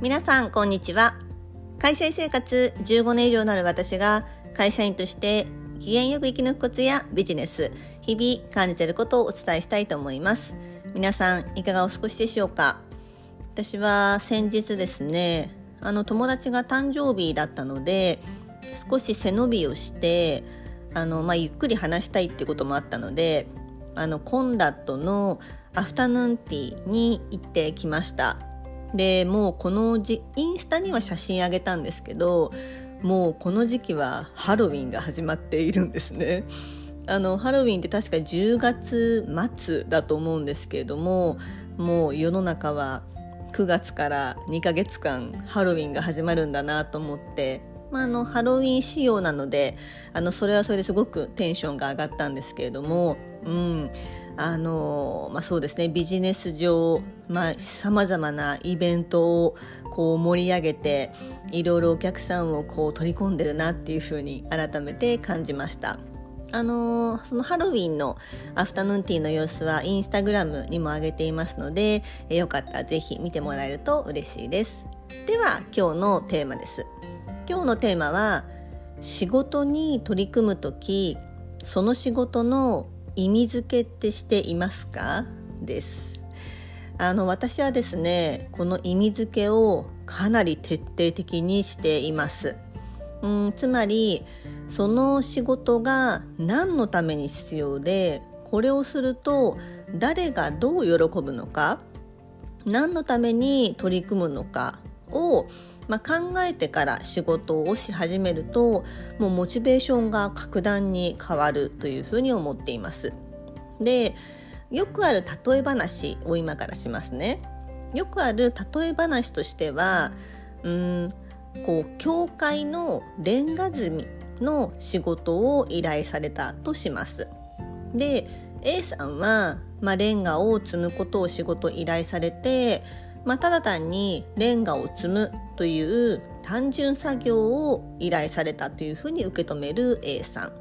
皆さんこんにちは。会社員生活15年以上なる私が会社員として機嫌よく生き抜くコツやビジネス日々感じていることをお伝えしたいと思います。皆さんいかがお過ごしでしょうか？私は先日ですねあの友達が誕生日だったので少し背伸びをしてあの、まあ、ゆっくり話したいっていうこともあったのであのコンラッドのアフタヌーンティーに行ってきました。でもうこのじインスタには写真あげたんですけどもうこの時期はハロウィンが始まっているんですね。あのハロウィンって確か10月末だと思うんですけれどももう世の中は9月から2ヶ月間ハロウィンが始まるんだなと思ってまあ、あのハロウィン仕様なのであのそれはそれですごくテンションが上がったんですけれども、うん。あのまあ、そうですね。ビジネス上さまざ、まなイベントをこう盛り上げていろいろお客さんをこう取り込んでるなっていうふうに改めて感じました。あのそのハロウィンのアフタヌーンティーの様子はインスタグラムにも上げていますのでえよかったらぜひ見てもらえると嬉しいです。では今日のテーマです。今日のテーマは仕事に取り組む時その仕事の意味付けってしていますか？です。あの私はですねこの意味付けをかなり徹底的にしています。うんつまりその仕事が何のために必要でこれをすると誰がどう喜ぶのか何のために取り組むのかをまあ、考えてから仕事をし始めるともうモチベーションが格段に変わるというふうに思っています。でよくある例え話を今からしますね。よくある例え話としてはうんこう教会のレンガ積みの仕事を依頼されたとします。で A さんは、まあ、レンガを積むことを仕事依頼されてまあ、ただ単にレンガを積むという単純作業を依頼されたというふうに受け止める A さん。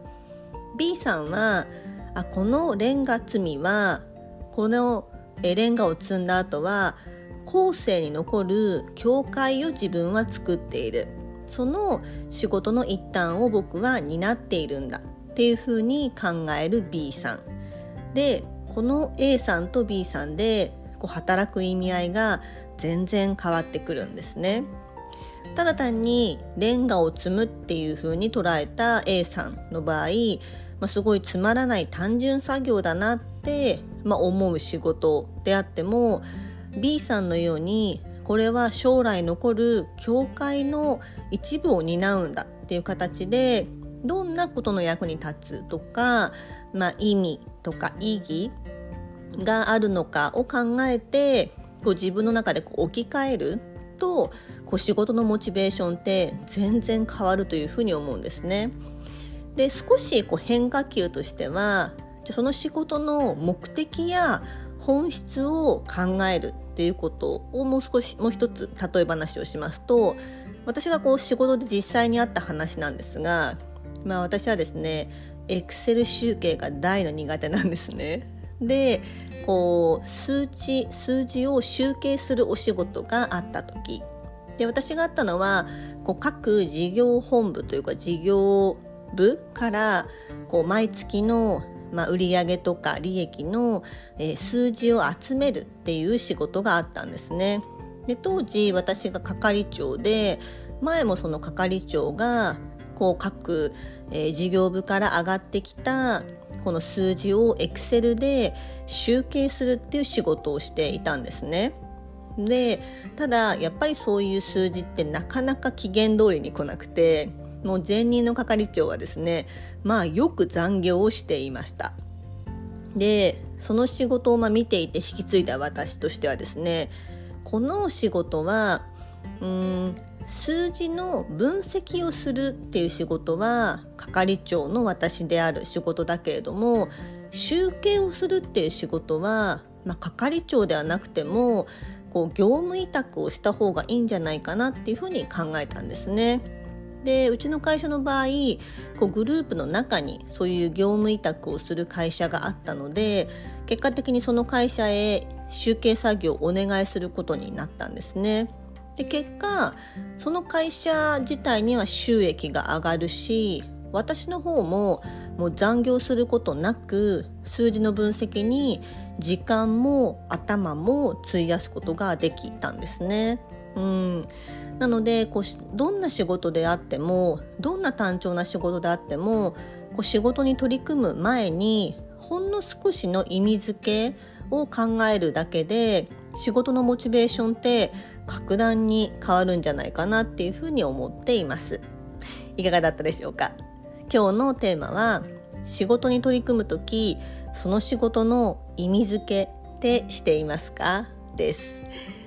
B さんはあこのレンガ積みはこのレンガを積んだ後は後世に残る教会を自分は作っている。その仕事の一端を僕は担っているんだっていうふうに考える B さん。でこの A さんと B さんでこう働く意味合いが全然変わってくるんですね。ただ単にレンガを積むっていう風に捉えた A さんの場合、まあ、すごいつまらない単純作業だなって、まあ、思う仕事であっても B さんのようにこれは将来残る教会の一部を担うんだっていう形でどんなことの役に立つとか、まあ、意味とか意義があるのかを考えてこう自分の中でこう置き換えるとこう仕事のモチベーションって全然変わるというふうに思うんですね。で少しこう変化球としてはその仕事の目的や本質を考えるっていうことをもう少しもう一つ例え話をしますと私がこう仕事で実際にあった話なんですが、まあ、私はですねエクセル集計が大の苦手なんですね。でこう数値数字を集計するお仕事があった時で私があったのはこう各事業本部というか事業部からこう毎月のまあ、売上とか利益の、えー、数字を集めるっていう仕事があったんですね。で当時私が係長で前もその係長がこう各、えー、事業部から上がってきたこの数字をエクセルで集計するっていう仕事をしていたんですね。でただやっぱりそういう数字ってなかなか期限通りに来なくてもう前任の係長はですねまあよく残業をしていました。でその仕事をま見ていて引き継いだ私としてはですねこの仕事はうん数字の分析をするっていう仕事は係長の私である仕事だけれども集計をするっていう仕事は、まあ、係長ではなくてもこう業務委託をした方がいいんじゃないかなっていうふうに考えたんですね。でうちの会社の場合こうグループの中にそういう業務委託をする会社があったので結果的にその会社へ集計作業をお願いすることになったんですね。で結果その会社自体には収益が上がるし私の方ももう残業することなく数字の分析に時間も頭も費やすことができたんですね。うんなのでこうどんな仕事であってもどんな単調な仕事であってもこう仕事に取り組む前にほんの少しの意味付けを考えるだけで仕事のモチベーションって格段に変わるんじゃないかなっていうふうに思っています。いかがだったでしょうか？今日のテーマは仕事に取り組む時その仕事の意味付けってしていますか？です。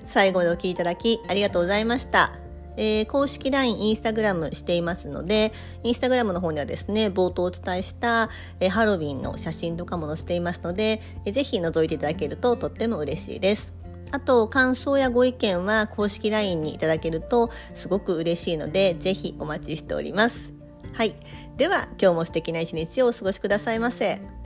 最後までお聴きいただきありがとうございました。えー、公式 LINE、インスタグラムしていますので、インスタグラムの方にはですね、冒頭お伝えした、えー、ハロウィンの写真とかも載せていますので、えー、ぜひ覗いていただけるととっても嬉しいです。あと、感想やご意見は公式 LINE にいただけるとすごく嬉しいので、ぜひお待ちしております。はい。では、今日も素敵な一日をお過ごしくださいませ。